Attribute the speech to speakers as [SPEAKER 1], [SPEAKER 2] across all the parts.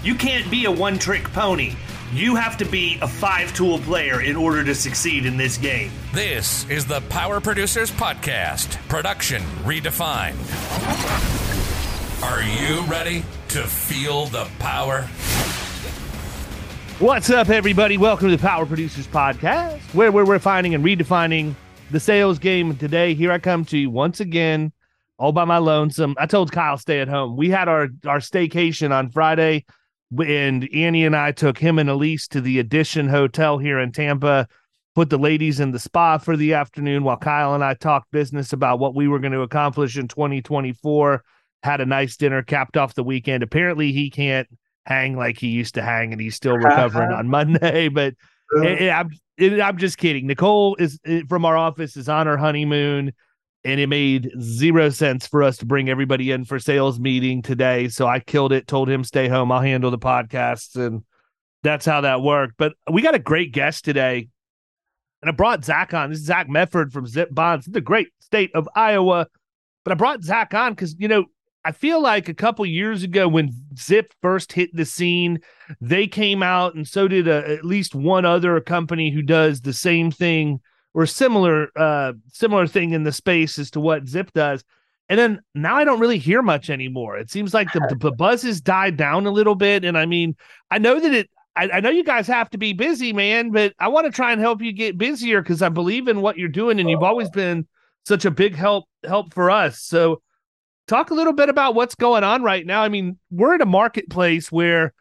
[SPEAKER 1] You can't be a one trick pony. You have to be a five tool player in order to succeed in this game.
[SPEAKER 2] This is the Power Producers Podcast, production redefined. Are you ready to feel the power?
[SPEAKER 3] What's up, everybody? Welcome to the Power Producers Podcast, where we're refining and redefining the sales game. Today, here I come to you once again all by my lonesome. I told Kyle stay at home. We had our our staycation on Friday, and Annie and I took him and Elise to the Edition Hotel here in Tampa. Put the ladies in the spa for the afternoon while Kyle and I talked business about what we were going to accomplish in 2024. Had a nice dinner, capped off the weekend. Apparently, he can't hang like he used to hang, and he's still recovering on Monday. But it, it, I'm it, I'm just kidding. Nicole is from our office is on her honeymoon and it made zero sense for us to bring everybody in for sales meeting today. So I killed it, told him stay home, I'll handle the podcasts, and that's how that worked. But we got a great guest today, and I brought Zach on. This is Zach Mefferd from Zip Bonds, the great state of Iowa. But I brought Zach on because you know I feel like a couple years ago when Zip first hit the scene, they came out, and so did a, at least one other company who does the same thing or similar uh similar thing in the space as to what Zip does. And then now I don't really hear much anymore. It seems like the, the buzz has died down a little bit. And I mean, I know that it I, I know you guys have to be busy, man, but I want to try and help you get busier because I believe in what you're doing and you've always been such a big help help for us. So talk a little bit about what's going on right now. I mean, we're in a marketplace where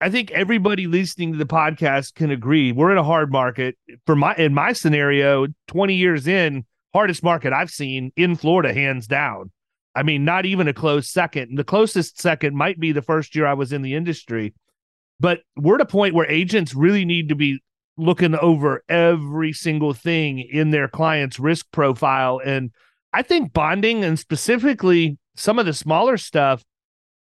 [SPEAKER 3] I think everybody listening to the podcast can agree we're in a hard market. For my in my scenario, 20 years in, hardest market I've seen in Florida, hands down. I mean, not even a close second. The closest second might be the first year I was in the industry. But we're at a point where agents really need to be looking over every single thing in their client's risk profile. And I think bonding and specifically some of the smaller stuff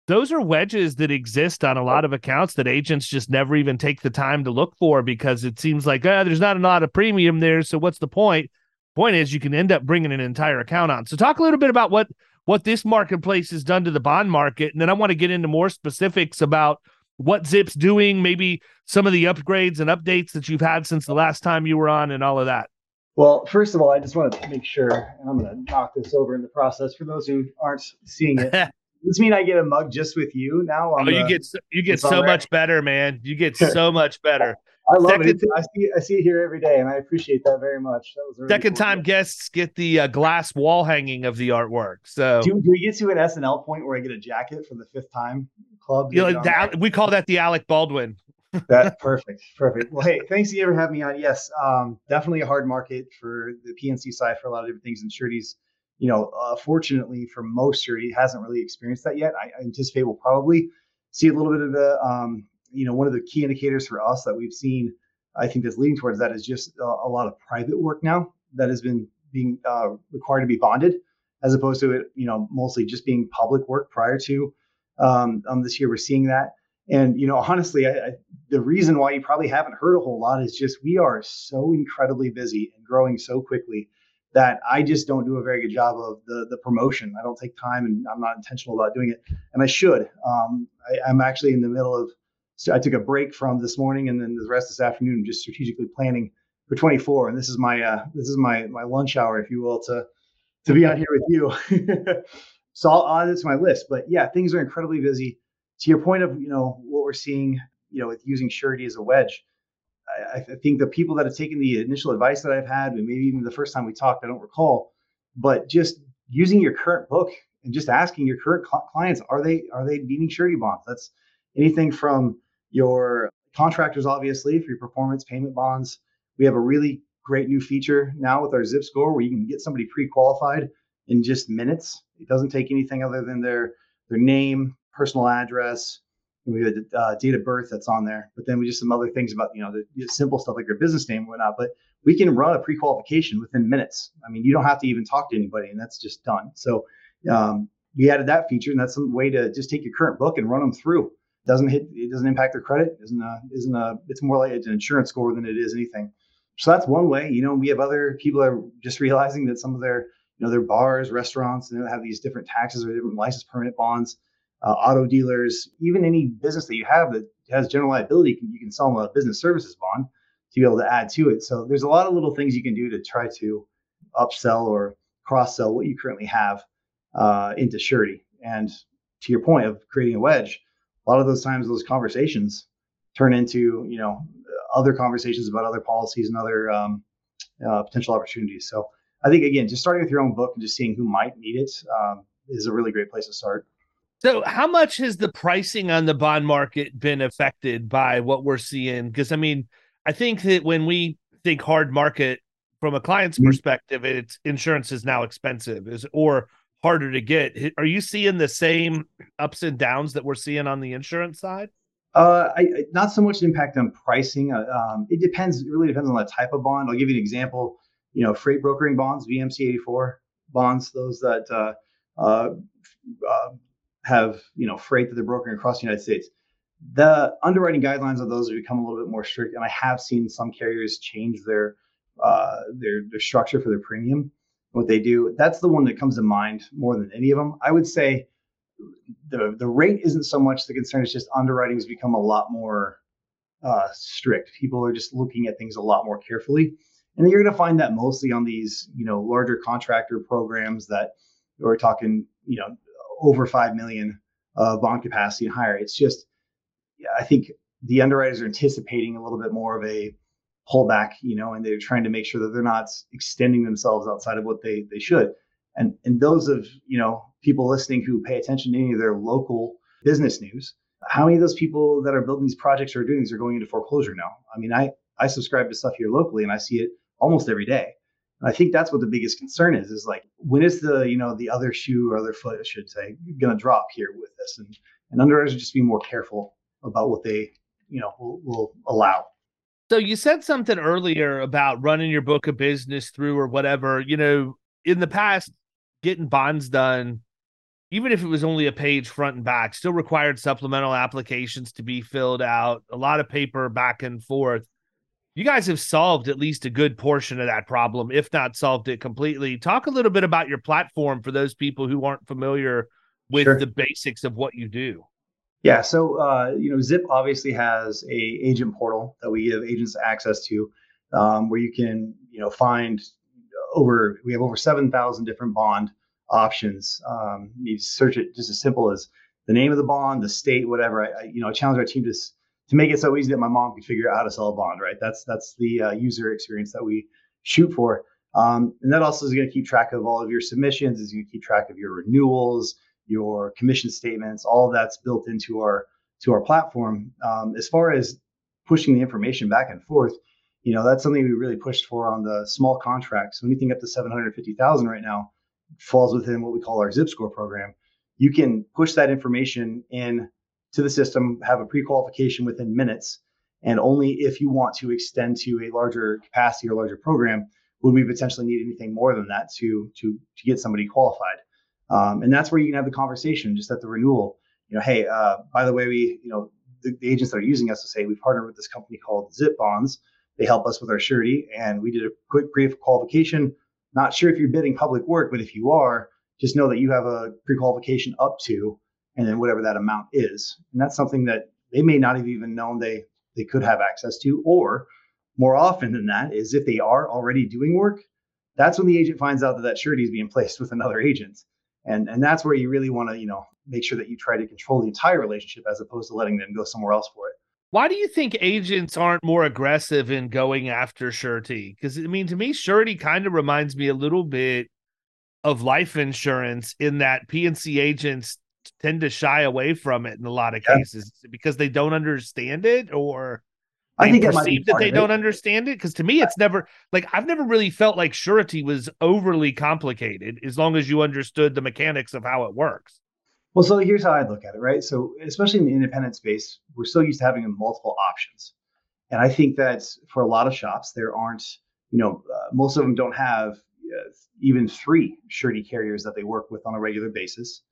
[SPEAKER 3] those are wedges that exist on a lot of accounts that agents just never even take the time to look for because it seems like oh, there's not a lot of premium there. So what's the point? Point is, you can end up bringing an entire account on. So talk a little bit about what what this marketplace has done to the bond market, and then I want to get into more specifics about what Zip's doing, maybe some of the upgrades and updates that you've had since the last time you were on, and all of that.
[SPEAKER 4] Well, first of all, I just want to make sure, and I'm going to knock this over in the process for those who aren't seeing it. this mean I get a mug just with you now?
[SPEAKER 3] Oh, you get so, you get so much better, man. You get so much better.
[SPEAKER 4] I love second, it. I see I see it here every day, and I appreciate that very much. That
[SPEAKER 3] was second cool time guests get the uh, glass wall hanging of the artwork. So
[SPEAKER 4] do, do, we get to an SNL point where I get a jacket for the fifth time club?
[SPEAKER 3] You know, that, we call that the Alec Baldwin.
[SPEAKER 4] that perfect, perfect. Well, hey, thanks again for having me on. Yes, um, definitely a hard market for the PNC side for a lot of different things and sureties you know, uh, fortunately for most he hasn't really experienced that yet. I, I, anticipate we'll probably see a little bit of the, um, you know, one of the key indicators for us that we've seen, I think that's leading towards that is just uh, a lot of private work now that has been being uh, required to be bonded, as opposed to it, you know, mostly just being public work prior to um, um, this year. We're seeing that. And you know, honestly, I, I, the reason why you probably haven't heard a whole lot is just we are so incredibly busy and growing so quickly that I just don't do a very good job of the the promotion. I don't take time, and I'm not intentional about doing it, and I should. Um, I, am actually in the middle of. So I took a break from this morning, and then the rest this afternoon, just strategically planning for 24. And this is my uh, this is my my lunch hour, if you will, to to be on here with you. so I'll add it to my list. But yeah, things are incredibly busy. To your point of you know what we're seeing, you know, with using surety as a wedge. I, I think the people that have taken the initial advice that I've had, and maybe even the first time we talked, I don't recall, but just using your current book and just asking your current cl- clients, are they are they needing surety bonds? That's anything from your contractors, obviously, for your performance payment bonds. We have a really great new feature now with our zip score where you can get somebody pre-qualified in just minutes. It doesn't take anything other than their their name, personal address, and we have a uh, date of birth that's on there. But then we just some other things about you know the, simple stuff like your business name and whatnot. But we can run a pre-qualification within minutes. I mean, you don't have to even talk to anybody, and that's just done. So um, we added that feature, and that's some way to just take your current book and run them through. Doesn't hit, it doesn't impact their credit. Isn't a, isn't a, it's more like an insurance score than it is anything. So that's one way. You know, we have other people are just realizing that some of their, you know, their bars, restaurants, and they have these different taxes or different license permit bonds, uh, auto dealers, even any business that you have that has general liability, you can sell them a business services bond to be able to add to it. So there's a lot of little things you can do to try to upsell or cross sell what you currently have uh, into surety. And to your point of creating a wedge, a lot of those times those conversations turn into you know other conversations about other policies and other um, uh, potential opportunities. So I think again, just starting with your own book and just seeing who might need it um, is a really great place to start.
[SPEAKER 3] So, how much has the pricing on the bond market been affected by what we're seeing? Because I mean, I think that when we think hard market from a client's mm-hmm. perspective, it's insurance is now expensive, is or harder to get. Are you seeing the same ups and downs that we're seeing on the insurance side?
[SPEAKER 4] Uh, I, not so much impact on pricing. Uh, um, it depends. It really depends on the type of bond. I'll give you an example. You know, freight brokering bonds, BMC 84 bonds, those that uh, uh, uh, have you know freight that they're brokering across the United States. The underwriting guidelines of those have become a little bit more strict, and I have seen some carriers change their uh, their their structure for their premium what they do. That's the one that comes to mind more than any of them. I would say the the rate isn't so much the concern. It's just underwriting has become a lot more uh, strict. People are just looking at things a lot more carefully, and you're going to find that mostly on these you know larger contractor programs that we're talking you know over five million uh, bond capacity and higher. It's just I think the underwriters are anticipating a little bit more of a pullback, you know, and they're trying to make sure that they're not extending themselves outside of what they they should. And and those of you know people listening who pay attention to any of their local business news, how many of those people that are building these projects or doing these are going into foreclosure now? I mean, I I subscribe to stuff here locally and I see it almost every day. I think that's what the biggest concern is, is like when is the, you know, the other shoe or other foot, I should say, gonna drop here with this? And and underwriters just be more careful about what they, you know, will, will allow.
[SPEAKER 3] So you said something earlier about running your book of business through or whatever. You know, in the past, getting bonds done, even if it was only a page front and back, still required supplemental applications to be filled out, a lot of paper back and forth. You guys have solved at least a good portion of that problem, if not solved it completely. Talk a little bit about your platform for those people who aren't familiar with sure. the basics of what you do.
[SPEAKER 4] Yeah, so uh, you know, Zip obviously has a agent portal that we give agents access to, um, where you can you know find over we have over seven thousand different bond options. Um, you search it just as simple as the name of the bond, the state, whatever. I, I you know I challenge our team to to make it so easy that my mom could figure out how to sell a bond. Right, that's that's the uh, user experience that we shoot for. Um, and that also is going to keep track of all of your submissions. Is going to keep track of your renewals your commission statements, all that's built into our to our platform. Um, as far as pushing the information back and forth, you know, that's something we really pushed for on the small contracts. Anything up to 750,000 right now falls within what we call our zip score program. You can push that information in to the system, have a pre-qualification within minutes, and only if you want to extend to a larger capacity or larger program would we potentially need anything more than that to to to get somebody qualified. Um, and that's where you can have the conversation just at the renewal. You know, hey, uh, by the way, we, you know, the, the, agents that are using us to say we've partnered with this company called Zip Bonds. They help us with our surety, and we did a quick pre-qualification. Not sure if you're bidding public work, but if you are, just know that you have a pre-qualification up to, and then whatever that amount is. And that's something that they may not have even known they they could have access to, or more often than that is if they are already doing work, that's when the agent finds out that that surety is being placed with another agent. And, and that's where you really want to, you know, make sure that you try to control the entire relationship as opposed to letting them go somewhere else for it.
[SPEAKER 3] Why do you think agents aren't more aggressive in going after surety? Because I mean, to me, surety kind of reminds me a little bit of life insurance in that P&C agents tend to shy away from it in a lot of yeah. cases because they don't understand it or I think perceive that they don't understand it. Because to me, it's never like I've never really felt like surety was overly complicated as long as you understood the mechanics of how it works.
[SPEAKER 4] Well, so here's how I look at it, right? So, especially in the independent space, we're so used to having multiple options. And I think that for a lot of shops, there aren't, you know, uh, most of them don't have uh, even three surety carriers that they work with on a regular basis.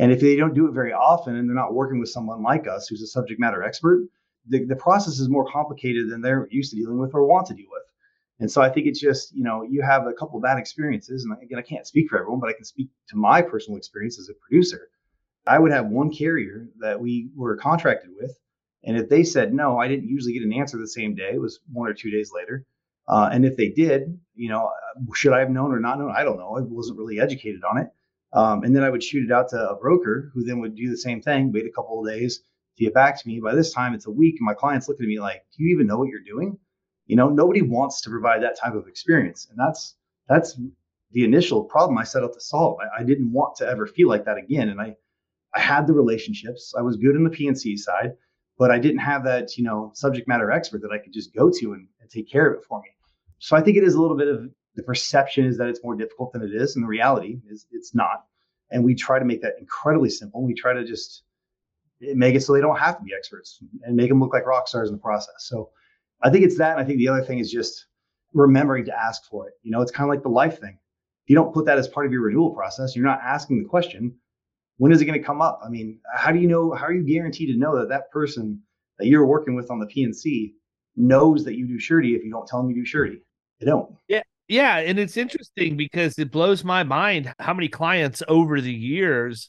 [SPEAKER 4] And if they don't do it very often and they're not working with someone like us who's a subject matter expert, the, the process is more complicated than they're used to dealing with or want to deal with. And so I think it's just, you know, you have a couple of bad experiences. And again, I can't speak for everyone, but I can speak to my personal experience as a producer I would have one carrier that we were contracted with. And if they said no, I didn't usually get an answer the same day. It was one or two days later. Uh, and if they did, you know, should I have known or not known? I don't know. I wasn't really educated on it. Um, and then I would shoot it out to a broker who then would do the same thing, wait a couple of days to get back to me. By this time, it's a week, and my client's looking at me like, "Do you even know what you're doing?" You know, nobody wants to provide that type of experience, and that's that's the initial problem I set out to solve. I, I didn't want to ever feel like that again, and I I had the relationships. I was good in the P&C side, but I didn't have that, you know, subject matter expert that I could just go to and, and take care of it for me. So I think it is a little bit of the perception is that it's more difficult than it is, and the reality is it's not. And we try to make that incredibly simple. We try to just make it so they don't have to be experts and make them look like rock stars in the process. So I think it's that. And I think the other thing is just remembering to ask for it. You know, it's kind of like the life thing. If you don't put that as part of your renewal process, you're not asking the question, when is it going to come up? I mean, how do you know? How are you guaranteed to know that that person that you're working with on the P&C knows that you do surety if you don't tell them you do surety? They don't.
[SPEAKER 3] Yeah. Yeah, and it's interesting because it blows my mind how many clients over the years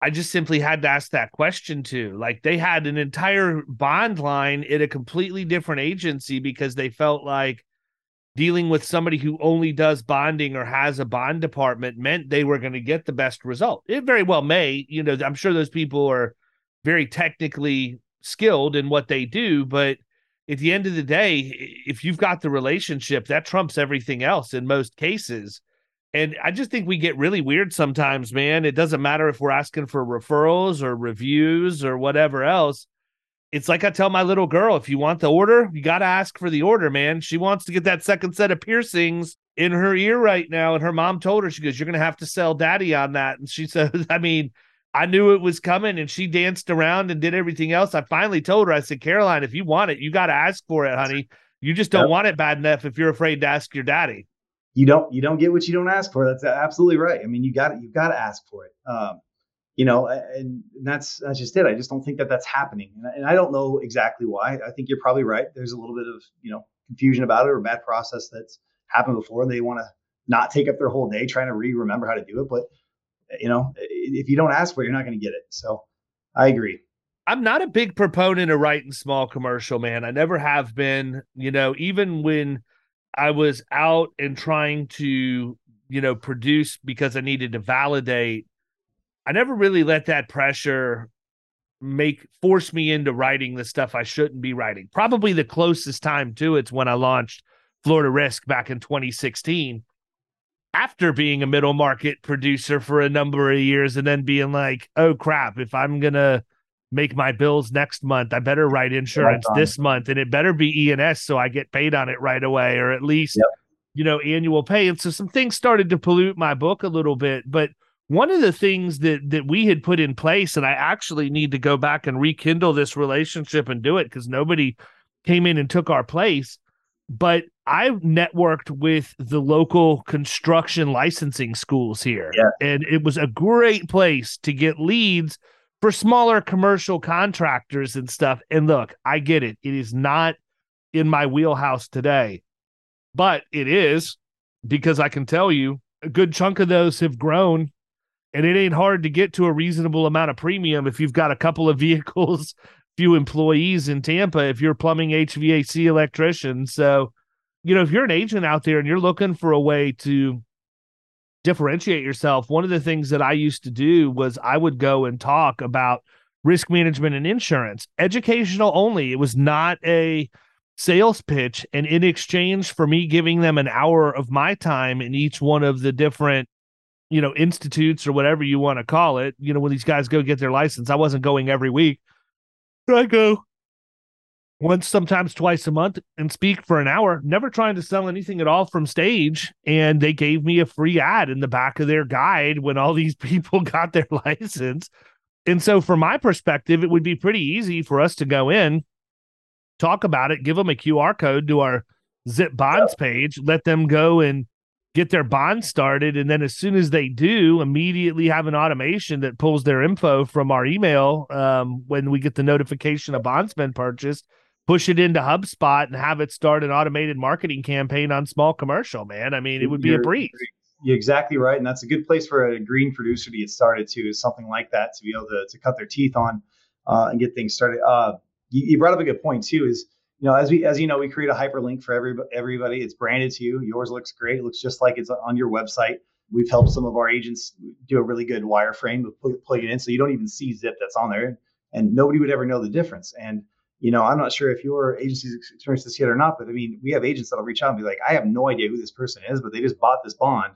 [SPEAKER 3] I just simply had to ask that question to. Like they had an entire bond line at a completely different agency because they felt like dealing with somebody who only does bonding or has a bond department meant they were going to get the best result. It very well may, you know, I'm sure those people are very technically skilled in what they do, but at the end of the day, if you've got the relationship, that trumps everything else in most cases. And I just think we get really weird sometimes, man. It doesn't matter if we're asking for referrals or reviews or whatever else it's like I tell my little girl, if you want the order, you got to ask for the order, man. She wants to get that second set of piercings in her ear right now. And her mom told her, she goes, You're going to have to sell daddy on that. And she says, I mean, I knew it was coming and she danced around and did everything else. I finally told her, I said, Caroline, if you want it, you got to ask for it, honey. You just don't yep. want it bad enough if you're afraid to ask your daddy.
[SPEAKER 4] You don't, you don't get what you don't ask for. That's absolutely right. I mean, you got it. You've got to ask for it. Um, you know, and that's that's just it. I just don't think that that's happening, and I, and I don't know exactly why. I think you're probably right. There's a little bit of you know confusion about it or bad process that's happened before. They want to not take up their whole day trying to re-remember how to do it, but you know, if you don't ask for it, you're not going to get it. So, I agree.
[SPEAKER 3] I'm not a big proponent of writing small commercial, man. I never have been. You know, even when I was out and trying to, you know, produce because I needed to validate I never really let that pressure make force me into writing the stuff I shouldn't be writing. Probably the closest time to it's when I launched Florida Risk back in 2016 after being a middle market producer for a number of years and then being like, "Oh crap, if I'm going to make my bills next month, I better write insurance right this month and it better be E&S so I get paid on it right away or at least yep. you know annual pay." And so some things started to pollute my book a little bit, but one of the things that that we had put in place and i actually need to go back and rekindle this relationship and do it because nobody came in and took our place but i networked with the local construction licensing schools here yeah. and it was a great place to get leads for smaller commercial contractors and stuff and look i get it it is not in my wheelhouse today but it is because i can tell you a good chunk of those have grown and it ain't hard to get to a reasonable amount of premium if you've got a couple of vehicles, few employees in Tampa. If you're plumbing, HVAC electrician, so you know, if you're an agent out there and you're looking for a way to differentiate yourself, one of the things that I used to do was I would go and talk about risk management and insurance, educational only. It was not a sales pitch. And in exchange for me giving them an hour of my time in each one of the different, you know, institutes or whatever you want to call it, you know, when these guys go get their license, I wasn't going every week. I go once, sometimes twice a month and speak for an hour, never trying to sell anything at all from stage. And they gave me a free ad in the back of their guide when all these people got their license. And so, from my perspective, it would be pretty easy for us to go in, talk about it, give them a QR code to our Zip Bonds page, let them go and get their bond started. And then as soon as they do, immediately have an automation that pulls their info from our email um, when we get the notification a bond's been purchased push it into HubSpot and have it start an automated marketing campaign on small commercial, man. I mean, it would be
[SPEAKER 4] you're,
[SPEAKER 3] a breeze.
[SPEAKER 4] You're exactly right. And that's a good place for a green producer to get started too, is something like that to be able to, to cut their teeth on uh, and get things started. Uh, you, you, brought up a good point too, is, you know, as we, as you know, we create a hyperlink for every, everybody. It's branded to you. Yours looks great. It looks just like it's on your website. We've helped some of our agents do a really good wireframe plug it in. So you don't even see zip that's on there and nobody would ever know the difference. And you know, I'm not sure if your agency's experienced this yet or not, but I mean, we have agents that'll reach out and be like, I have no idea who this person is, but they just bought this bond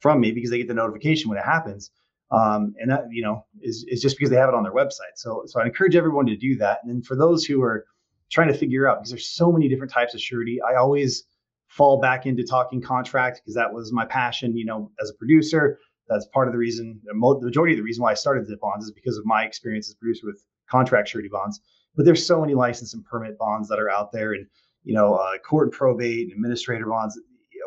[SPEAKER 4] from me because they get the notification when it happens. Um, and that, you know, is, is just because they have it on their website. So, so I encourage everyone to do that. And then for those who are trying to figure out, because there's so many different types of surety, I always fall back into talking contract because that was my passion, you know, as a producer. That's part of the reason, the majority of the reason why I started Zip Bonds is because of my experience as a producer with contract surety bonds. But there's so many license and permit bonds that are out there, and you know, uh, court and probate and administrator bonds.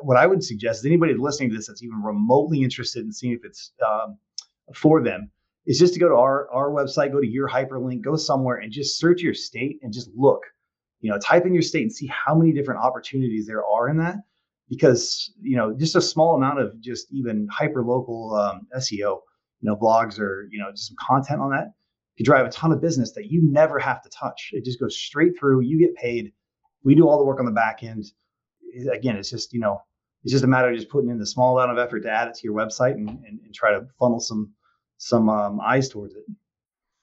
[SPEAKER 4] What I would suggest is anybody listening to this that's even remotely interested in seeing if it's um, for them is just to go to our our website, go to your hyperlink, go somewhere and just search your state and just look. You know, type in your state and see how many different opportunities there are in that. Because you know, just a small amount of just even hyper local um, SEO, you know, blogs or you know, just some content on that you drive a ton of business that you never have to touch. It just goes straight through. You get paid. We do all the work on the back end. Again, it's just you know, it's just a matter of just putting in the small amount of effort to add it to your website and, and, and try to funnel some some um, eyes towards it.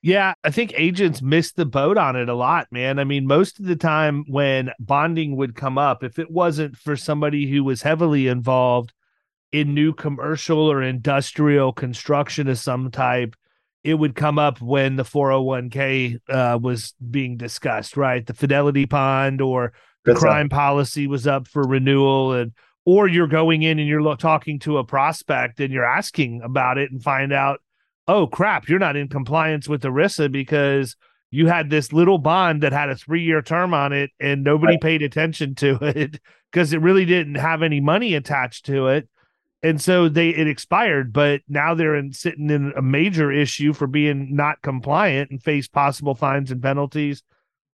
[SPEAKER 3] Yeah, I think agents miss the boat on it a lot, man. I mean, most of the time when bonding would come up, if it wasn't for somebody who was heavily involved in new commercial or industrial construction of some type, it would come up when the 401k uh, was being discussed, right? The fidelity bond or the That's crime policy was up for renewal and or you're going in and you're lo- talking to a prospect and you're asking about it and find out, oh crap, you're not in compliance with ERISA because you had this little bond that had a three year term on it and nobody right. paid attention to it because it really didn't have any money attached to it and so they it expired but now they're in, sitting in a major issue for being not compliant and face possible fines and penalties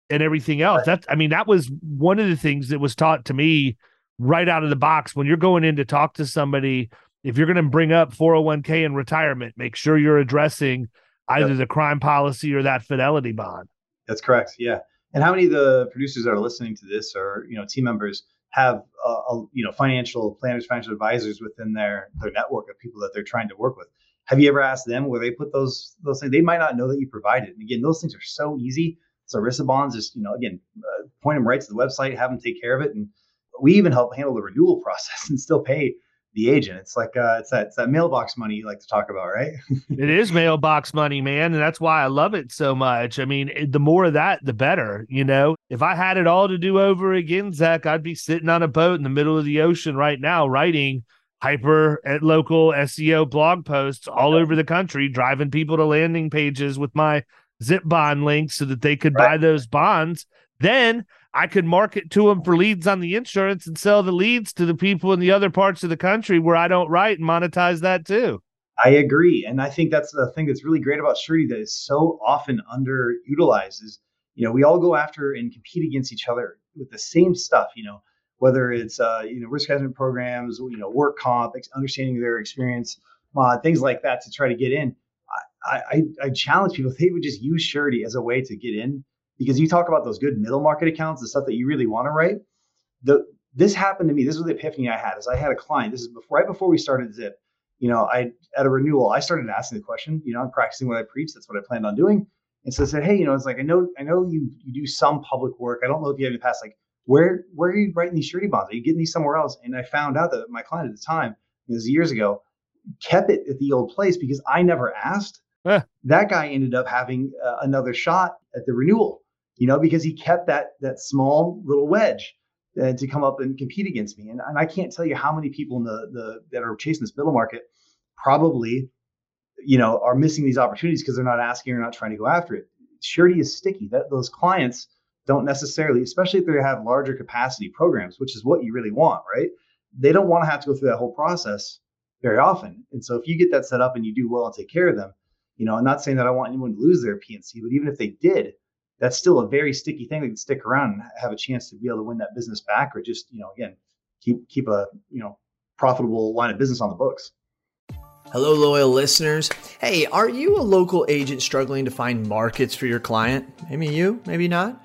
[SPEAKER 3] and everything else. Right. that i mean that was one of the things that was taught to me right out of the box. When you're going in to talk to somebody if you're going to bring up 401k and retirement make sure you're addressing either yep. the crime policy or that fidelity bond.
[SPEAKER 4] That's correct. Yeah. And how many of the producers that are listening to this or you know team members have a, a, you know financial planners, financial advisors within their their network of people that they're trying to work with. Have you ever asked them where they put those those things? They might not know that you provided. And again, those things are so easy. So ERISA bonds, just you know, again, uh, point them right to the website, have them take care of it, and we even help handle the renewal process and still pay the agent. It's like uh, it's that it's that mailbox money you like to talk about, right?
[SPEAKER 3] it is mailbox money, man, and that's why I love it so much. I mean, the more of that, the better. You know, if I had it all to do over again, Zach, I'd be sitting on a boat in the middle of the ocean right now, writing hyper at local SEO blog posts all over the country, driving people to landing pages with my zip bond links so that they could right. buy those bonds. Then I could market to them for leads on the insurance and sell the leads to the people in the other parts of the country where I don't write and monetize that too.
[SPEAKER 4] I agree. And I think that's the thing that's really great about Surety that is so often underutilized is, you know, we all go after and compete against each other with the same stuff, you know, whether it's, uh, you know, risk management programs, you know, work comp, understanding their experience, uh, things like that to try to get in. I, I, I challenge people, if they would just use Surety as a way to get in because you talk about those good middle market accounts, the stuff that you really want to write. The this happened to me. This was the epiphany I had. Is I had a client. This is before, right before we started Zip. You know, I at a renewal, I started asking the question. You know, I'm practicing what I preach. That's what I planned on doing. And so I said, hey, you know, it's like I know I know you you do some public work. I don't know if you have in the past, like where where are you writing these surety bonds? Are you getting these somewhere else? And I found out that my client at the time, it was years ago, kept it at the old place because I never asked. Eh. That guy ended up having uh, another shot at the renewal, you know, because he kept that that small little wedge uh, to come up and compete against me. And, and I can't tell you how many people in the the that are chasing this middle market probably, you know, are missing these opportunities because they're not asking or not trying to go after it. Surety is sticky. That those clients don't necessarily, especially if they have larger capacity programs, which is what you really want, right? They don't want to have to go through that whole process very often. And so if you get that set up and you do well and take care of them, you know, I'm not saying that I want anyone to lose their PNC, but even if they did, that's still a very sticky thing that can stick around and have a chance to be able to win that business back or just, you know, again, keep keep a, you know, profitable line of business on the books.
[SPEAKER 5] Hello, loyal listeners. Hey, are you a local agent struggling to find markets for your client? Maybe you, maybe not.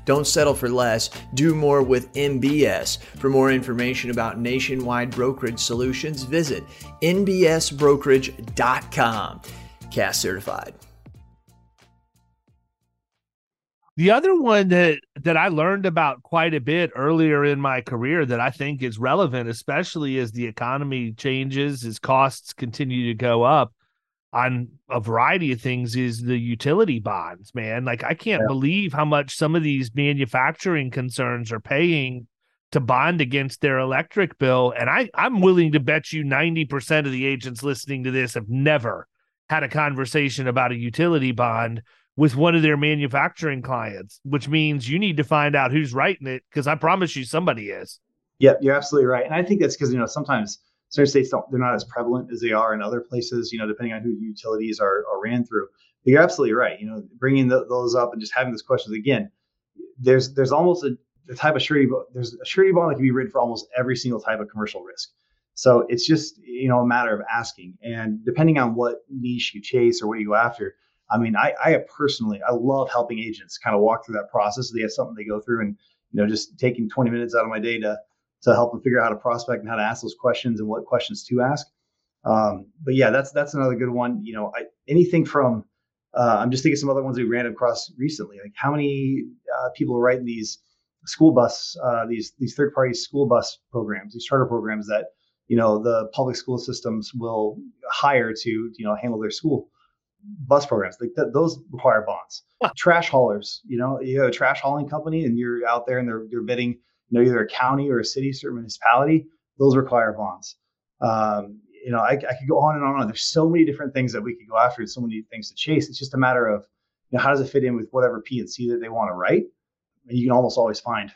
[SPEAKER 5] Don't settle for less. Do more with NBS. For more information about nationwide brokerage solutions, visit nbsbrokerage.com. CAS certified.
[SPEAKER 3] The other one that that I learned about quite a bit earlier in my career that I think is relevant, especially as the economy changes, as costs continue to go up, on a variety of things is the utility bonds, man. Like I can't yeah. believe how much some of these manufacturing concerns are paying to bond against their electric bill. And I, I'm willing to bet you 90% of the agents listening to this have never had a conversation about a utility bond with one of their manufacturing clients, which means you need to find out who's writing it because I promise you somebody is.
[SPEAKER 4] Yep, you're absolutely right. And I think that's because, you know, sometimes certain states don't they're not as prevalent as they are in other places you know depending on who the utilities are, are ran through. But you're absolutely right you know bringing the, those up and just having those questions again there's there's almost a the type of surety there's a surety bond that can be written for almost every single type of commercial risk. So it's just you know a matter of asking. And depending on what niche you chase or what you go after i mean i i personally i love helping agents kind of walk through that process. So they have something they go through and you know just taking 20 minutes out of my day to to help them figure out how to prospect and how to ask those questions and what questions to ask. Um, but yeah, that's that's another good one. You know, I, anything from uh, I'm just thinking some other ones we ran across recently. Like how many uh, people are writing these school bus, uh, these these third party school bus programs, these charter programs that you know the public school systems will hire to you know handle their school bus programs. Like th- those require bonds. Trash haulers, you know, you have a trash hauling company and you're out there and they're they're bidding know, either a county or a city or a municipality, those require bonds. Um, you know, I, I, could go on and on and on. There's so many different things that we could go after, so many things to chase. It's just a matter of, you know, how does it fit in with whatever P and C that they want to write? And you can almost always find,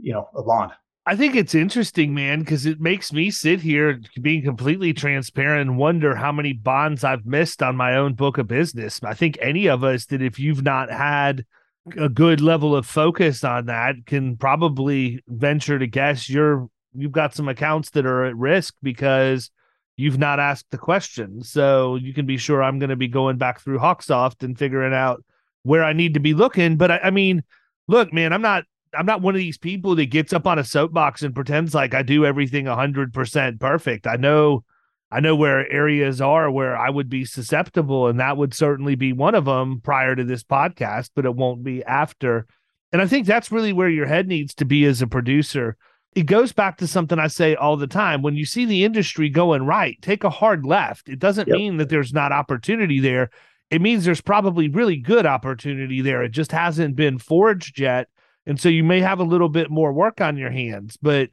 [SPEAKER 4] you know, a bond.
[SPEAKER 3] I think it's interesting, man, because it makes me sit here being completely transparent and wonder how many bonds I've missed on my own book of business. I think any of us that if you've not had – a good level of focus on that can probably venture to guess you're you've got some accounts that are at risk because you've not asked the question. So you can be sure I'm going to be going back through Hawksoft and figuring out where I need to be looking. But I, I mean, look, man, I'm not I'm not one of these people that gets up on a soapbox and pretends like I do everything 100% perfect. I know I know where areas are where I would be susceptible, and that would certainly be one of them prior to this podcast, but it won't be after. And I think that's really where your head needs to be as a producer. It goes back to something I say all the time. When you see the industry going right, take a hard left. It doesn't yep. mean that there's not opportunity there. It means there's probably really good opportunity there. It just hasn't been forged yet. And so you may have a little bit more work on your hands. But,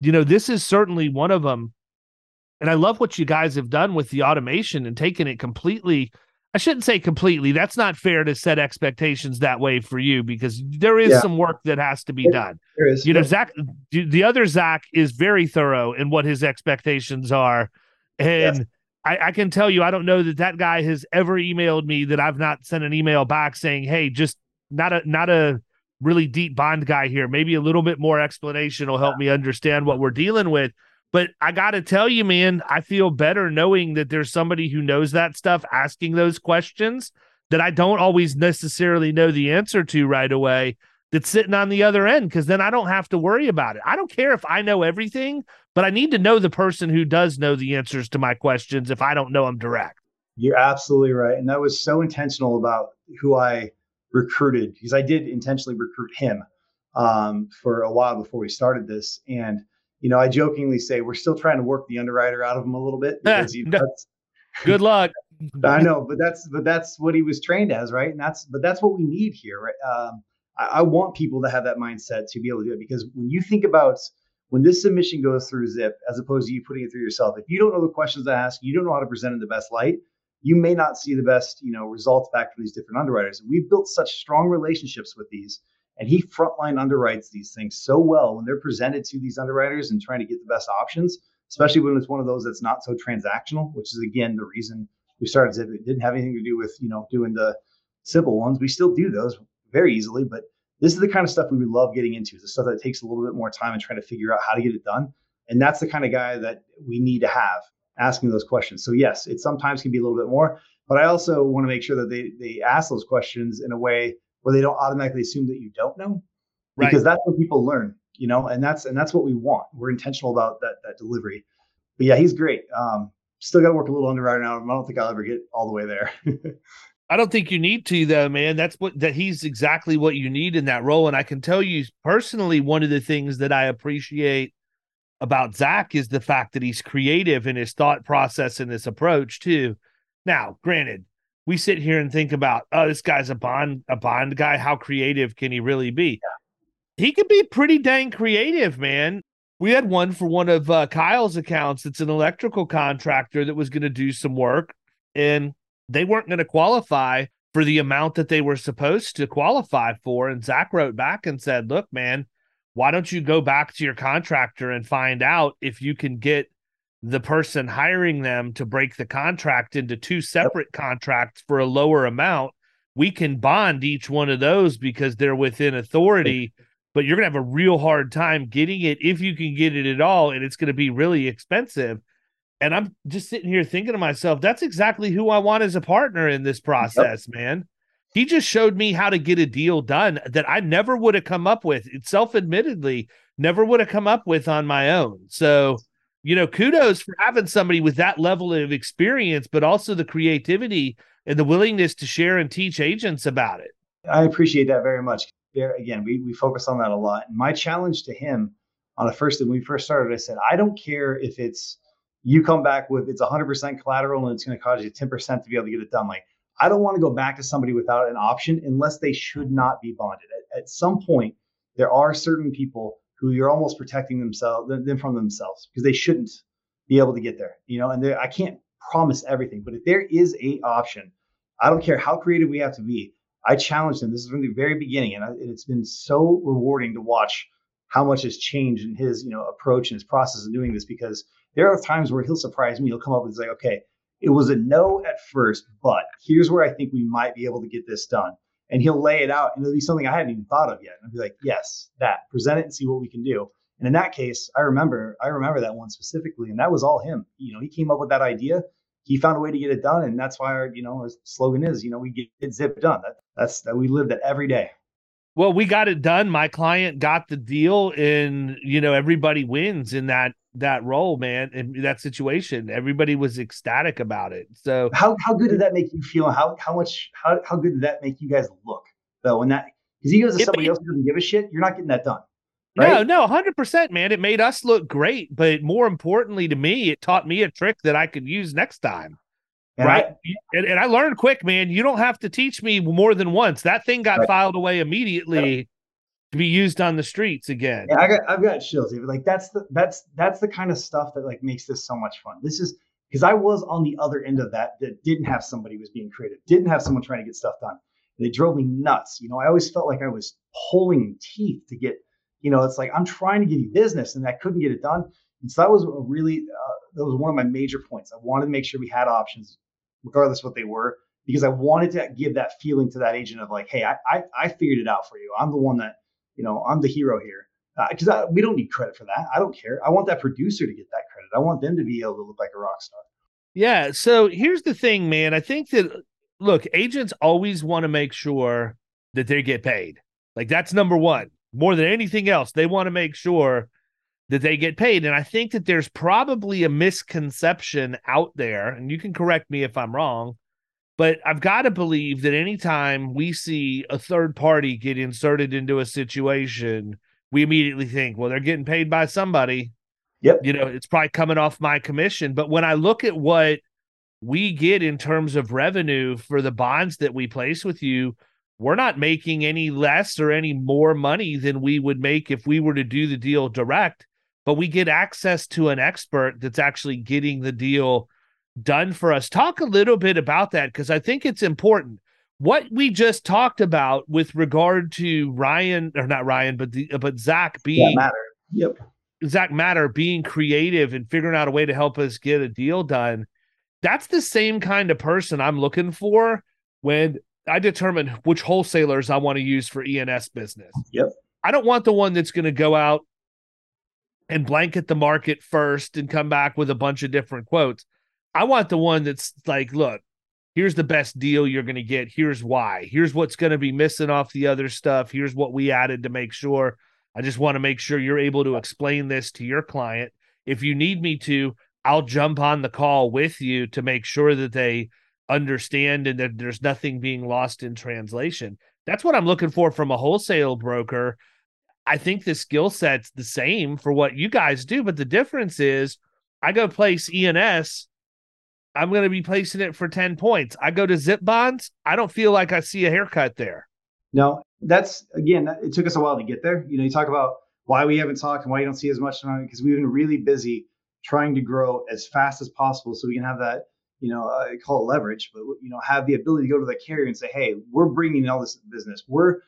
[SPEAKER 3] you know, this is certainly one of them and I love what you guys have done with the automation and taken it completely. I shouldn't say completely. That's not fair to set expectations that way for you because there is yeah. some work that has to be done.
[SPEAKER 4] There is.
[SPEAKER 3] You know, Zach, the other Zach is very thorough in what his expectations are. And yes. I, I can tell you, I don't know that that guy has ever emailed me that I've not sent an email back saying, "Hey, just not a not a really deep bond guy here. Maybe a little bit more explanation will help me understand what we're dealing with." But I got to tell you, man, I feel better knowing that there's somebody who knows that stuff asking those questions that I don't always necessarily know the answer to right away that's sitting on the other end because then I don't have to worry about it. I don't care if I know everything, but I need to know the person who does know the answers to my questions if I don't know them direct.
[SPEAKER 4] You're absolutely right. And that was so intentional about who I recruited because I did intentionally recruit him um, for a while before we started this. And, you know, I jokingly say we're still trying to work the underwriter out of him a little bit because he,
[SPEAKER 3] good luck.
[SPEAKER 4] I know, but that's but that's what he was trained as, right? And that's but that's what we need here, right? Um, I, I want people to have that mindset to be able to do it because when you think about when this submission goes through Zip, as opposed to you putting it through yourself, if you don't know the questions to ask, you don't know how to present in the best light, you may not see the best, you know, results back from these different underwriters. And we've built such strong relationships with these, and he frontline underwrites these things so well when they're presented to these underwriters and trying to get the best options, especially when it's one of those that's not so transactional, which is again the reason we started Zip. It didn't have anything to do with, you know, doing the simple ones. We still do those very easily, but this is the kind of stuff we would love getting into. The stuff that takes a little bit more time and trying to figure out how to get it done. And that's the kind of guy that we need to have asking those questions. So yes, it sometimes can be a little bit more, but I also want to make sure that they they ask those questions in a way where they don't automatically assume that you don't know, right. because that's what people learn, you know, and that's and that's what we want. We're intentional about that that delivery. But yeah, he's great. Um, still got to work a little underwriting now I don't think I'll ever get all the way there.
[SPEAKER 3] I don't think you need to though, man. That's what that he's exactly what you need in that role. And I can tell you personally, one of the things that I appreciate about Zach is the fact that he's creative in his thought process and his approach too. Now, granted, we sit here and think about, oh, this guy's a bond, a bond guy. How creative can he really be? Yeah. He could be pretty dang creative, man. We had one for one of uh, Kyle's accounts. It's an electrical contractor that was going to do some work, and they weren't going to qualify for the amount that they were supposed to qualify for. And Zach wrote back and said, Look, man, why don't you go back to your contractor and find out if you can get the person hiring them to break the contract into two separate contracts for a lower amount? We can bond each one of those because they're within authority, but you're going to have a real hard time getting it if you can get it at all. And it's going to be really expensive. And I'm just sitting here thinking to myself, that's exactly who I want as a partner in this process, yep. man. He just showed me how to get a deal done that I never would have come up with. Self admittedly, never would have come up with on my own. So, you know, kudos for having somebody with that level of experience, but also the creativity and the willingness to share and teach agents about it.
[SPEAKER 4] I appreciate that very much. There again, we, we focus on that a lot. And my challenge to him on the first when we first started, I said, I don't care if it's you come back with it's 100% collateral and it's going to cost you 10% to be able to get it done. Like, I don't want to go back to somebody without an option unless they should not be bonded. At, at some point, there are certain people who you're almost protecting themselves them from themselves because they shouldn't be able to get there. You know, and I can't promise everything, but if there is a option, I don't care how creative we have to be. I challenge them. This is from the very beginning, and, I, and it's been so rewarding to watch how much has changed in his you know approach and his process of doing this because there are times where he'll surprise me. He'll come up and say, okay, it was a no at first, but here's where I think we might be able to get this done. And he'll lay it out and it'll be something I hadn't even thought of yet. And I'll be like, yes, that, present it and see what we can do. And in that case, I remember, I remember that one specifically, and that was all him. You know, he came up with that idea. He found a way to get it done, and that's why our, you know, our slogan is, you know, we get, get zip done. That, that's that we live that every day.
[SPEAKER 3] Well, we got it done. My client got the deal, and you know, everybody wins in that that role, man, in that situation. Everybody was ecstatic about it. So
[SPEAKER 4] how how good did that make you feel? How how much how how good did that make you guys look though? When that because he goes to somebody made, else who doesn't give a shit, you're not getting that done.
[SPEAKER 3] Right? No, no, hundred percent, man. It made us look great, but more importantly to me, it taught me a trick that I could use next time. And right. I, and, and, I learned quick, man. You don't have to teach me more than once. That thing got right. filed away immediately to be used on the streets again.
[SPEAKER 4] Yeah, I got I've got chills. Like that's the that's that's the kind of stuff that like makes this so much fun. This is because I was on the other end of that that didn't have somebody was being creative, didn't have someone trying to get stuff done. And it drove me nuts. You know, I always felt like I was pulling teeth to get, you know, it's like I'm trying to give you business and I couldn't get it done. And so that was a really uh, that was one of my major points. I wanted to make sure we had options, regardless what they were, because I wanted to give that feeling to that agent of like, hey, I I, I figured it out for you. I'm the one that you know I'm the hero here because uh, we don't need credit for that. I don't care. I want that producer to get that credit. I want them to be able to look like a rock star.
[SPEAKER 3] Yeah. So here's the thing, man. I think that look, agents always want to make sure that they get paid. Like that's number one. More than anything else, they want to make sure that they get paid. And I think that there's probably a misconception out there, and you can correct me if I'm wrong, but I've got to believe that anytime we see a third party get inserted into a situation, we immediately think, well, they're getting paid by somebody.
[SPEAKER 4] Yep.
[SPEAKER 3] You know, it's probably coming off my commission. But when I look at what we get in terms of revenue for the bonds that we place with you, we're not making any less or any more money than we would make if we were to do the deal direct. But we get access to an expert that's actually getting the deal done for us. Talk a little bit about that because I think it's important. What we just talked about with regard to Ryan, or not Ryan, but the but Zach being
[SPEAKER 4] matter. Yep.
[SPEAKER 3] Zach Mefferd being creative and figuring out a way to help us get a deal done. That's the same kind of person I'm looking for when I determine which wholesalers I want to use for E&S business.
[SPEAKER 4] Yep.
[SPEAKER 3] I don't want the one that's going to go out and blanket the market first and come back with a bunch of different quotes. I want the one that's like, look, here's the best deal you're going to get. Here's why. Here's what's going to be missing off the other stuff. Here's what we added to make sure I just want to make sure you're able to explain this to your client. If you need me to, I'll jump on the call with you to make sure that they understand and that there's nothing being lost in translation. That's what I'm looking for from a wholesale broker. I think the skill set's the same for what you guys do, but the difference is I go place E&S, I'm going to be placing it for 10 points. I go to zip bonds, I don't feel like I see a haircut there.
[SPEAKER 4] No, that's again, it took us a while to get there. You know, you talk about why we haven't talked and why you don't see as much because we've been really busy trying to grow as fast as possible so we can have that, you know, I call it leverage, but you know, have the ability to go to the carrier and say, hey, we're bringing all this business, we're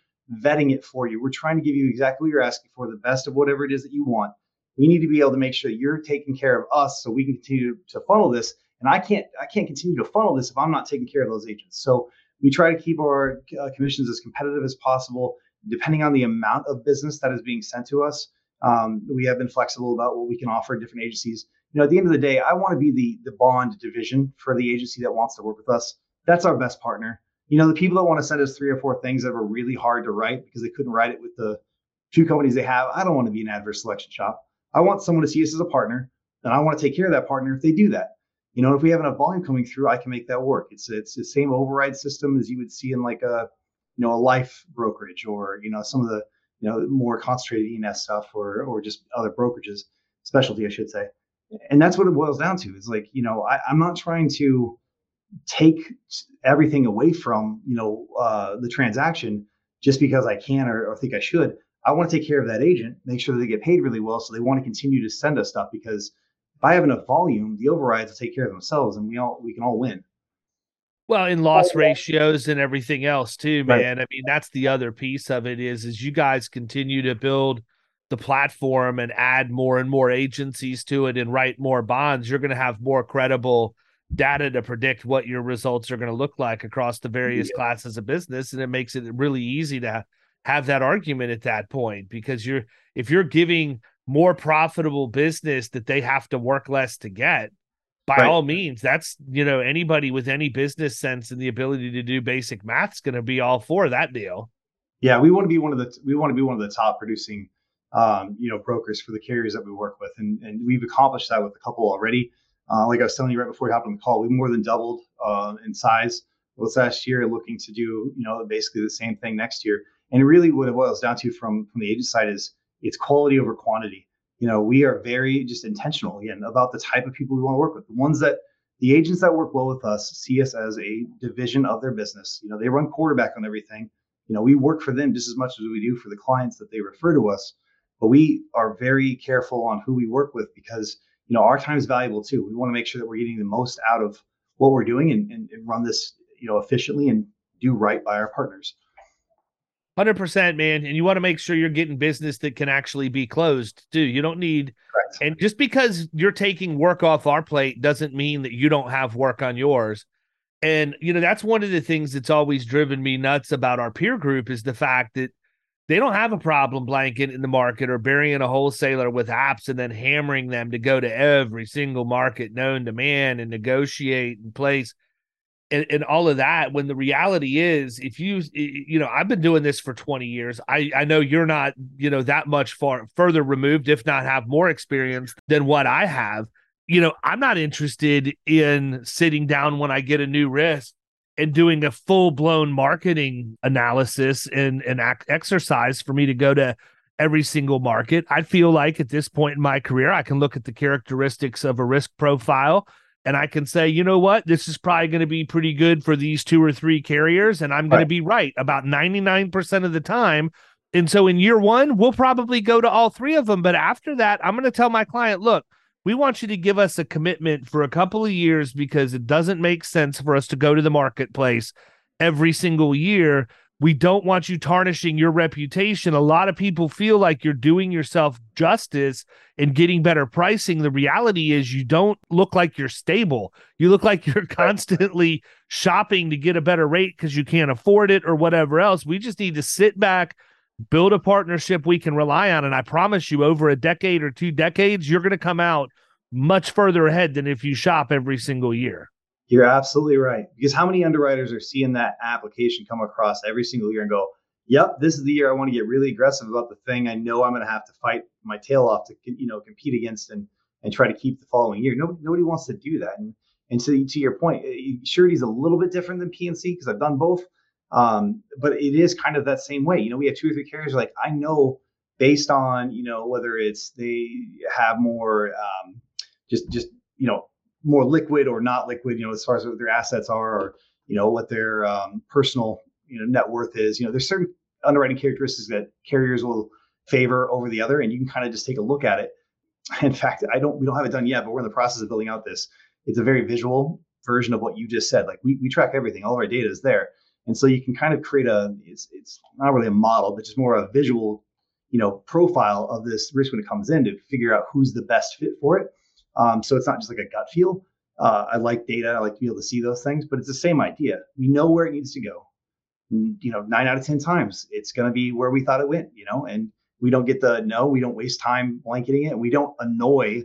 [SPEAKER 4] vetting it for you, we're trying to give you exactly what you're asking for, the best of whatever it is that you want. We need to be able to make sure you're taking care of us so we can continue to funnel this. And I can't, I can't continue to funnel this if I'm not taking care of those agents. So we try to keep our uh, commissions as competitive as possible, depending on the amount of business that is being sent to us. Um, we have been flexible about what we can offer different agencies. You know, at the end of the day, I want to be the the bond division for the agency that wants to work with us. That's our best partner. You know, the people that want to send us three or four things that were really hard to write because they couldn't write it with the two companies they have. I don't want to be an adverse selection shop. I want someone to see us as a partner, and I want to take care of that partner if they do that you know, if we have enough volume coming through, I can make that work. It's it's the same override system as you would see in like a you know a life brokerage or you know some of the you know more concentrated E&S stuff or or just other brokerages specialty I should say. And that's what it boils down to. Is like you know I, I'm not trying to take everything away from you know uh, the transaction just because I can or, or think I should. I want to take care of that agent, make sure that they get paid really well, so they want to continue to send us stuff because if I have enough volume, the overrides will take care of themselves, and we all we can all win.
[SPEAKER 3] Well, in loss ratios and everything else too, man. Right. I mean, that's the other piece of it is as you guys continue to build the platform and add more and more agencies to it and write more bonds, you're going to have more credible data to predict what your results are going to look like across the various yeah. classes of business and it makes it really easy to have that argument at that point because you're if you're giving more profitable business that they have to work less to get by right. all means that's you know anybody with any business sense and the ability to do basic math's going to be all for that deal
[SPEAKER 4] yeah we want to be one of the we want to be one of the top producing um, you know brokers for the carriers that we work with and, and we've accomplished that with a couple already uh, like i was telling you right before we hopped on the call we more than doubled uh, in size this last year looking to do you know basically the same thing next year and really what it boils down to from from the agent side is it's quality over quantity. You know, we are very just intentional again about the type of people we want to work with. The ones that the agents that work well with us see us as a division of their business. You know, they run quarterback on everything. You know, we work for them just as much as we do for the clients that they refer to us. But we are very careful on who we work with because you know our time is valuable too. We want to make sure that we're getting the most out of what we're doing and, and, and run this you know efficiently and do right by our partners.
[SPEAKER 3] Hundred percent, man. And you want to make sure you're getting business that can actually be closed too. You don't need, Correct. and just because you're taking work off our plate doesn't mean that you don't have work on yours. And you know that's one of the things that's always driven me nuts about our peer group is the fact that they don't have a problem blanket in the market or burying a wholesaler with apps and then hammering them to go to every single market known to man and negotiate and place and, and all of that when the reality is if you you know i've been doing this for 20 years. I i know you're not you know that much far further removed if not have more experience than what i have. You know i'm not interested in sitting down when i get a new risk and doing a full-blown marketing analysis and an exercise for me to go to every single market i feel like at this point in my career i can look at the characteristics of a risk profile and I can say, you know what, this is probably going to be pretty good for these two or three carriers, and I'm going right. to be right about 99% of the time. And so in year one, we'll probably go to all three of them. But after that, I'm going to tell my client, look, we want you to give us a commitment for a couple of years because it doesn't make sense for us to go to the marketplace every single year we don't want you tarnishing your reputation. A lot of people feel like you're doing yourself justice and getting better pricing. The reality is, you don't look like you're stable. You look like you're constantly shopping to get a better rate because you can't afford it or whatever else. We just need to sit back, build a partnership we can rely on. And I promise you, over a decade or two decades, you're going to come out much further ahead than if you shop every single year.
[SPEAKER 4] You're absolutely right. Because how many underwriters are seeing that application come across every single year and go, "Yep, this is the year I want to get really aggressive about the thing I know I'm going to have to fight my tail off to you know compete against and and try to keep the following year." Nobody, nobody wants to do that. And and to to your point, eh, surety's a little bit different than P&C because I've done both. Um, but it is kind of that same way. You know, we have two or three carriers like I know based on you know whether it's they have more um, just just you know more liquid or not liquid, you know, as far as what their assets are or, you know, what their um, personal, you know, net worth is. You know, there's certain underwriting characteristics that carriers will favor over the other, and you can kind of just take a look at it. In fact, I don't, we don't have it done yet, but we're in the process of building out this. It's a very visual version of what you just said. Like we, we track everything, all of our data is there. And so you can kind of create a, it's, it's not really a model, but just more a visual, you know, profile of this risk when it comes in to figure out who's the best fit for it um, so it's not just like a gut feel. Uh, I like data. I like to be able to see those things, but it's the same idea. We know where it needs to go. You know, nine out of 10 times it's going to be where we thought it went, you know, and we don't get the no, we don't waste time blanketing it. We don't annoy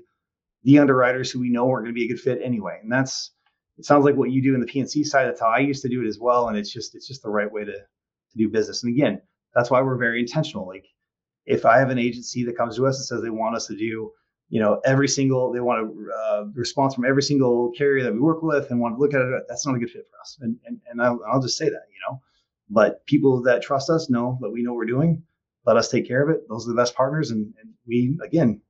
[SPEAKER 4] the underwriters who we know aren't going to be a good fit anyway. And that's, it sounds like what you do in the P&C side. That's how I used to do it as well. And it's just, it's just the right way to, to do business. And again, that's why we're very intentional. Like if I have an agency that comes to us and says they want us to do you know, every single they want a uh, response from every single carrier that we work with and want to look at it. That's not a good fit for us. And and, and I'll, I'll just say that, you know. But people that trust us know that we know we're doing. Let us take care of it. Those are the best partners, and, and we again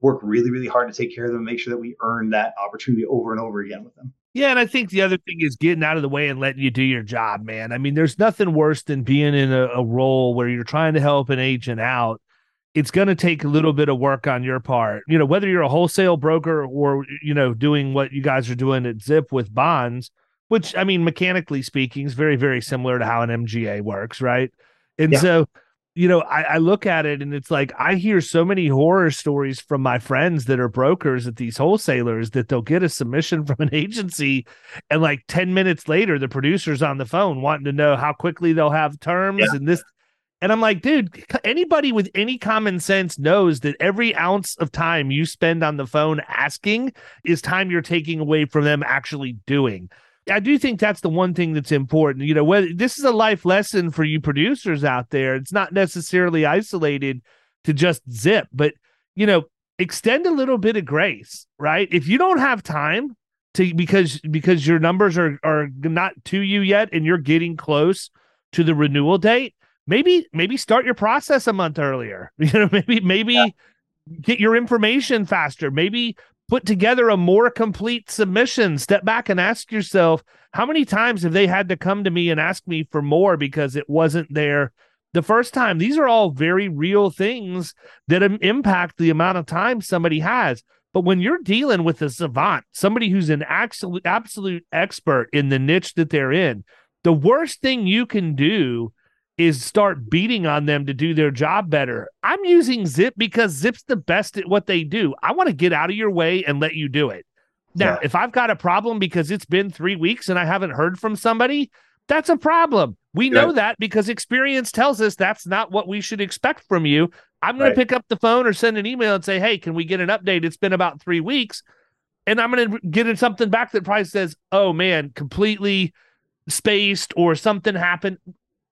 [SPEAKER 4] work really, really hard to take care of them and make sure that we earn that opportunity over and over again with them.
[SPEAKER 3] Yeah, and I think the other thing is getting out of the way and letting you do your job, man. I mean, there's nothing worse than being in a, a role where you're trying to help an agent out it's going to take a little bit of work on your part. You know, whether you're a wholesale broker or, you know, doing what you guys are doing at Zip with bonds, which I mean, mechanically speaking, is very, very similar to how an MGA works, right? And yeah. so, you know, I, I, look at it and it's like I hear so many horror stories from my friends that are brokers at these wholesalers that they'll get a submission from an agency and like 10 minutes later, the producer's on the phone wanting to know how quickly they'll have terms yeah. and this and I'm like, dude, anybody with any common sense knows that every ounce of time you spend on the phone asking is time you're taking away from them actually doing. I do think that's the one thing that's important. You know, whether this is a life lesson for you producers out there, it's not necessarily isolated to just zip, but you know, extend a little bit of grace, right? If you don't have time to because because your numbers are are not to you yet and you're getting close to the renewal date, maybe maybe start your process a month earlier. You know, maybe maybe yeah. get your information faster. Maybe put together a more complete submission. Step back and ask yourself, how many times have they had to come to me and ask me for more because it wasn't there the first time? These are all very real things that impact the amount of time somebody has. But when you're dealing with a savant, somebody who's an absolute absolute expert in the niche that they're in, the worst thing you can do is start beating on them to do their job better. I'm using Zip because Zip's the best at what they do. I want to get out of your way and let you do it. Now,
[SPEAKER 4] Yeah.
[SPEAKER 3] if I've got a problem because it's been three weeks and I haven't heard from somebody, that's a problem. We know that because experience tells us that's not what we should expect from you. I'm going
[SPEAKER 4] Right.
[SPEAKER 3] to pick up the phone or send an email and say, Hey, can we get an update? It's been about three weeks. And I'm going to get in something back that probably says, Oh man, completely spaced or something happened.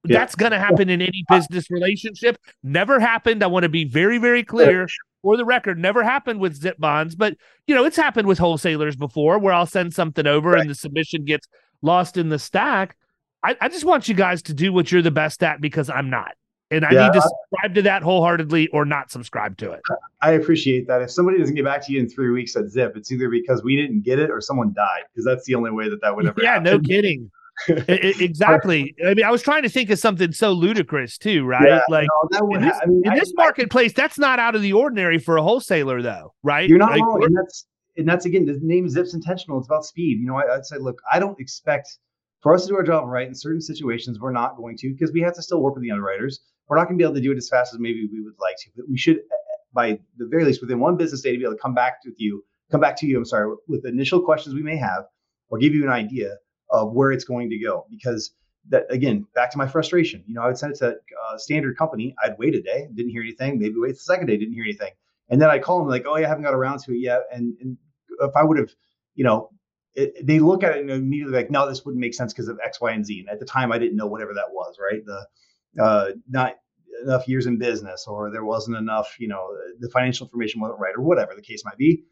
[SPEAKER 4] Yeah.
[SPEAKER 3] That's going to happen in any business relationship. Never happened. I want to be very, very clear for the record. Never happened with zip bonds, but you know, it's happened with wholesalers before where I'll send something over
[SPEAKER 4] Right.
[SPEAKER 3] and the submission gets lost in the stack. I, I just want you guys to do what you're the best at because I'm not. And I
[SPEAKER 4] Yeah,
[SPEAKER 3] need to subscribe to that wholeheartedly or not subscribe to it.
[SPEAKER 4] I appreciate that. If somebody doesn't get back to you in three weeks at Zip, it's either because we didn't get it or someone died, because that's the only way that that would ever
[SPEAKER 3] Yeah,
[SPEAKER 4] happen.
[SPEAKER 3] no kidding. Exactly. I mean, I was trying to think of something so ludicrous too, right?
[SPEAKER 4] Yeah,
[SPEAKER 3] like
[SPEAKER 4] No, that would
[SPEAKER 3] in this,
[SPEAKER 4] I mean,
[SPEAKER 3] in
[SPEAKER 4] I-
[SPEAKER 3] this marketplace, that's not out of the ordinary for a wholesaler, though, right?
[SPEAKER 4] You're not
[SPEAKER 3] Like,
[SPEAKER 4] wrong, and that's and that's again the name Zip's intentional. It's about speed. You know, I, I'd say, look, I don't expect for us to do our job right in certain situations. We're not going to because we have to still work with the underwriters. We're not going to be able to do it as fast as maybe we would like to, but we should, uh, by the very least, within one business day, to be able to come back with you, come back to you. I'm sorry, with initial questions we may have, or give you an idea of where it's going to go. Because that again, back to my frustration. You know, I would send it to a standard company. I'd wait a day, didn't hear anything. Maybe wait the second day, didn't hear anything. And then I call them like, oh, yeah, I haven't got around to it yet. And, and if I would have, you know, it, they look at it and immediately like, no, this wouldn't make sense because of X, Y, and Z. And at the time, I didn't know whatever that was, right? The uh, not enough years in business, or there wasn't enough, you know, the financial information wasn't right, or whatever the case might be.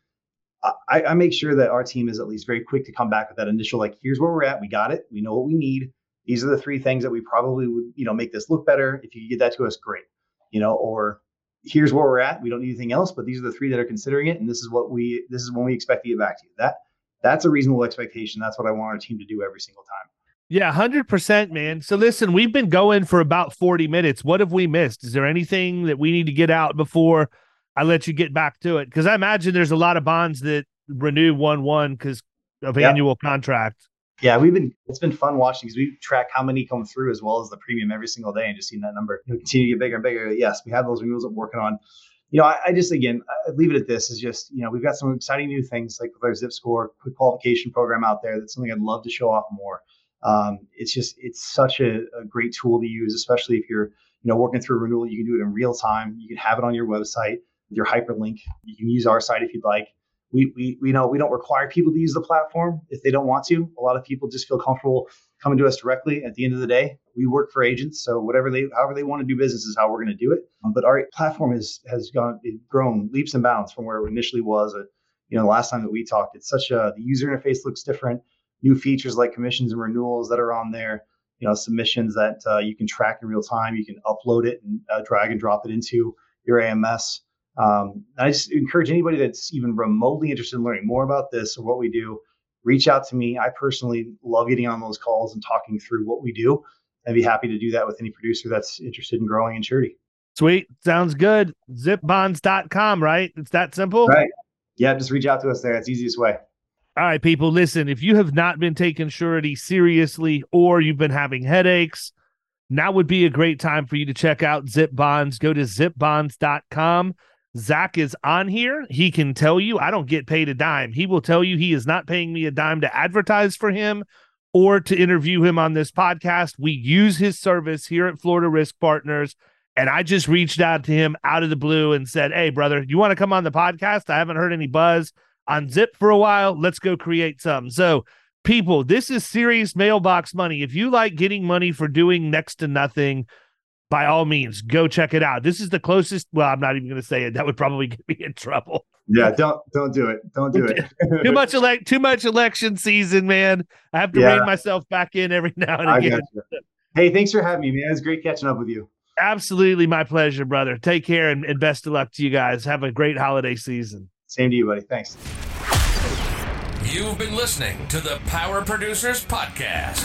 [SPEAKER 4] I, I make sure that our team is at least very quick to come back with that initial, like, here's where we're at. We got it. We know what we need. These are the three things that we probably would, you know, make this look better. If you could get that to us, great. You know, or here's where we're at. We don't need anything else, but these are the three that are considering it, and this is what we this is when we expect to get back to you. That that's a reasonable expectation. That's what I want our team to do every single time.
[SPEAKER 3] Yeah, hundred percent, man. So listen, we've been going for about forty minutes. What have we missed? Is there anything that we need to get out before I let you get back to it? Because I imagine there's a lot of bonds that renew one one because of
[SPEAKER 4] Yeah.
[SPEAKER 3] annual contract.
[SPEAKER 4] Yeah, we've been it's been fun watching because we track how many come through as well as the premium every single day and just seeing that number continue to get bigger and bigger. Yes, we have those renewals that we're working on. You know, I, I just again I leave it at this is just you know we've got some exciting new things like with our Zip Score quick qualification program out there. That's something I'd love to show off more. Um, it's just it's such a, a great tool to use, especially if you're you know working through a renewal. You can do it in real time. You can have it on your website your hyperlink. You can use our site if you'd like we, we we know we don't require people to use the platform if they don't want to. A lot of people just feel comfortable coming to us directly. At the end of the day, we work for agents, so whatever they however they want to do business is how we're going to do it. Um, but our platform has has gone grown leaps and bounds from where it initially was. Uh, you know, the last time that we talked, it's such a the user interface looks different. New features like commissions and renewals that are on there. You know, submissions that uh, you can track in real time. You can upload it and uh, drag and drop it into your AMS. Um, I just encourage anybody that's even remotely interested in learning more about this or what we do, reach out to me. I personally love getting on those calls and talking through what we do. I'd be happy to do that with any producer that's interested in growing in surety.
[SPEAKER 3] Sweet, sounds good. Zipbonds.com, right? It's that simple.
[SPEAKER 4] Right. Yeah, just reach out to us there. It's the easiest way.
[SPEAKER 3] All right, people, listen, if you have not been taking surety seriously or you've been having headaches, now would be a great time for you to check out Zip Bonds. Go to zipbonds.com. Zach is on here. He can tell you I don't get paid a dime. He will tell you he is not paying me a dime to advertise for him or to interview him on this podcast. We use his service here at Florida Risk Partners. And I just reached out to him out of the blue and said, Hey, brother, you want to come on the podcast? I haven't heard any buzz on Zip for a while. Let's go create some. So, people, this is serious mailbox money. If you like getting money for doing next to nothing, by all means, go check it out. This is the closest. Well, I'm not even going to say it. That would probably get me in trouble.
[SPEAKER 4] Yeah, don't don't do it. Don't do it.
[SPEAKER 3] too much elect, too much election season, man. I have to
[SPEAKER 4] Yeah.
[SPEAKER 3] rein myself back in every now and again.
[SPEAKER 4] Hey, thanks for having me, man. It's great catching up with you.
[SPEAKER 3] Absolutely, my pleasure, brother. Take care and, and best of luck to you guys. Have a great holiday season.
[SPEAKER 4] Same to you, buddy. Thanks.
[SPEAKER 2] You've been listening to the Power Producers Podcast.